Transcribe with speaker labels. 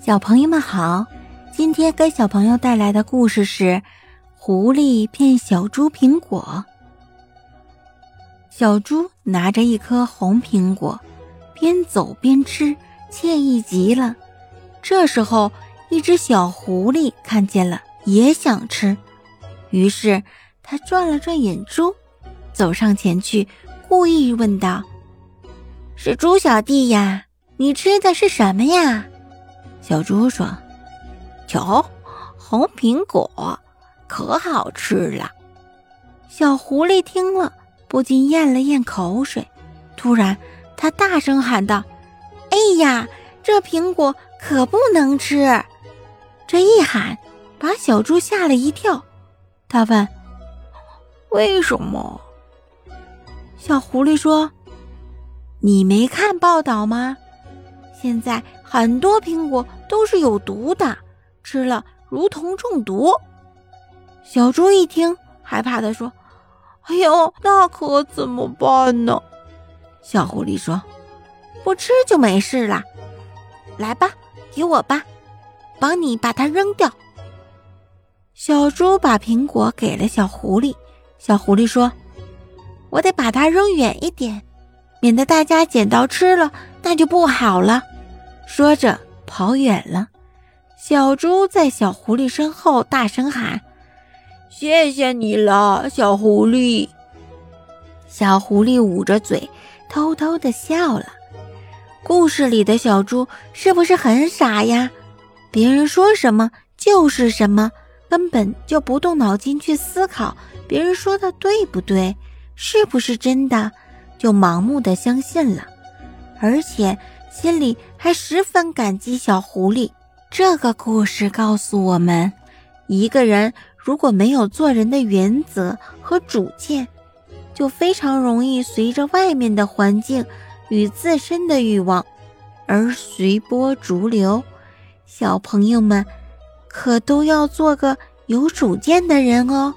Speaker 1: 小朋友们好，今天给小朋友带来的故事是《狐狸骗小猪苹果》。小猪拿着一颗红苹果，边走边吃，惬意极了。这时候，一只小狐狸看见了，也想吃，于是他转了转眼珠，走上前去，故意问道：“是猪小弟呀，你吃的是什么呀？”小猪说：“
Speaker 2: 瞧，红苹果，可好吃了。”
Speaker 1: 小狐狸听了，不禁咽了咽口水。突然，他大声喊道：“哎呀，这苹果可不能吃！”这一喊，把小猪吓了一跳。他问：“
Speaker 2: 为什么？”
Speaker 1: 小狐狸说：“你没看报道吗？现在……”很多苹果都是有毒的，吃了如同中毒。小猪一听，害怕的说：“
Speaker 2: 哎呦，那可怎么办呢？”
Speaker 1: 小狐狸说：“不吃就没事啦，来吧，给我吧，帮你把它扔掉。”小猪把苹果给了小狐狸。小狐狸说：“我得把它扔远一点，免得大家捡到吃了，那就不好了。”说着跑远了，小猪在小狐狸身后大声喊：“
Speaker 2: 谢谢你了，小狐狸！”
Speaker 1: 小狐狸捂着嘴，偷偷的笑了。故事里的小猪是不是很傻呀？别人说什么就是什么，根本就不动脑筋去思考别人说的对不对，是不是真的，就盲目的相信了，而且。心里还十分感激小狐狸。这个故事告诉我们，一个人如果没有做人的原则和主见，就非常容易随着外面的环境与自身的欲望而随波逐流。小朋友们，可都要做个有主见的人哦。